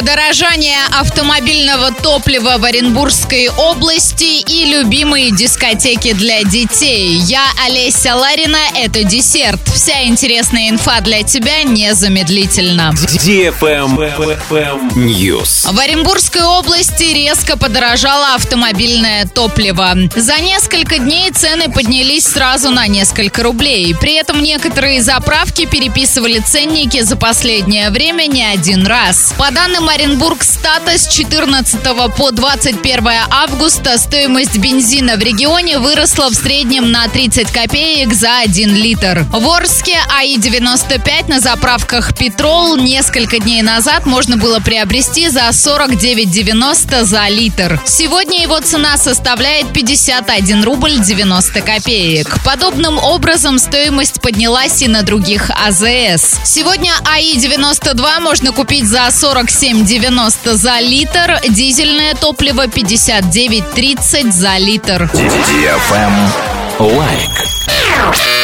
Подорожание автомобильного топлива в Оренбургской области и любимые дискотеки для детей. Я Олеся Ларина, это десерт. Вся интересная инфа для тебя незамедлительно. News. В Оренбургской области резко подорожало автомобильное топливо. За несколько дней цены поднялись сразу на несколько рублей. При этом некоторые заправки переписывали ценники за последнее время не один раз. По данным Оренбург Стата, с 14 по 21 августа стоимость бензина в регионе выросла в среднем на 30 копеек за 1 литр. В Орске АИ-95 на заправках «Петрол» несколько дней назад можно было приобрести за 49,90 за литр. Сегодня его цена составляет 51 рубль 90 копеек. Подобным образом стоимость поднялась и на других АЗС. Сегодня АИ-92 можно купить за 47,90 за литр, дизельное топливо 59,30 за литр. Лайк.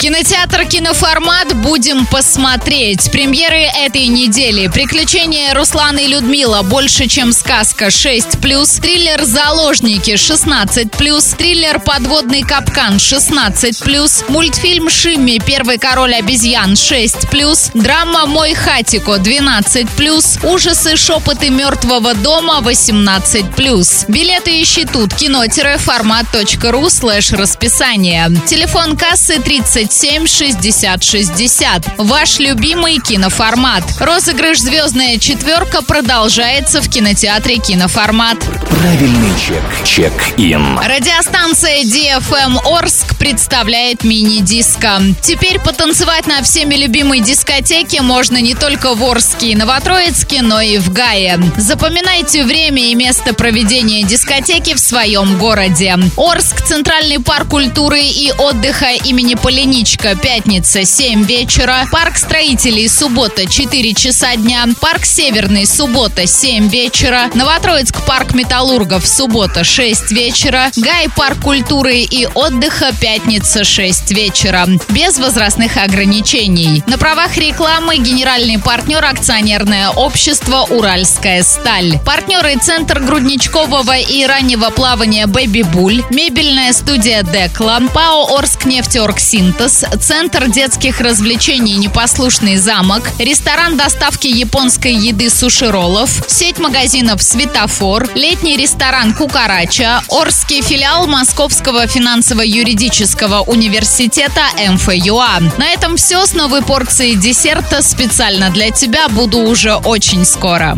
Кинотеатр «Киноформат» будем посмотреть. Премьеры этой недели. Приключения Руслана и Людмила «Больше, чем сказка» 6+, триллер «Заложники» 16+, триллер «Подводный капкан» 16+, мультфильм «Шимми. Первый король обезьян» 6+, драма «Мой хатико» 12+, ужасы «Шепоты мертвого дома» 18+. Билеты ищи тут кино-формат.ру слэш расписание. Телефон кассы 37 60 60. Ваш любимый киноформат. Розыгрыш «Звездная четверка» продолжается в кинотеатре «Киноформат». Правильный чек. Check-in. Радиостанция DFM Орск представляет мини-диско. Теперь потанцевать на всеми любимой дискотеке можно не только в Орске и Новотроицке, но и в Гае. Запоминайте время и место проведения дискотеки в своем городе. Орск, Центральный парк культуры и отдыха имени Поляничко, пятница, 7 вечера. Парк строителей, суббота, 4 часа дня. Парк Северный, суббота, 7 вечера. Новотроицк, парк металлургов, суббота, 6 вечера. Гай, парк культуры и отдыха, пятница, 6 вечера. Без возрастных ограничений. На правах рекламы генеральный партнер акционерное общество «Уральская сталь». Партнеры Центр грудничкового и раннего плавания «Бэби Буль», мебельная студия «Декла», ПАО «Орскнефтеоргсинтез», Центр детских развлечений «Непослушный замок», ресторан доставки японской еды «Суши-роллов», сеть магазинов «Светофор», летний ресторан «Кукарача», Орский филиал Московского финансово-юридического университета МФЮА. На этом все с новой порцией десерта специально для тебя буду уже очень скоро.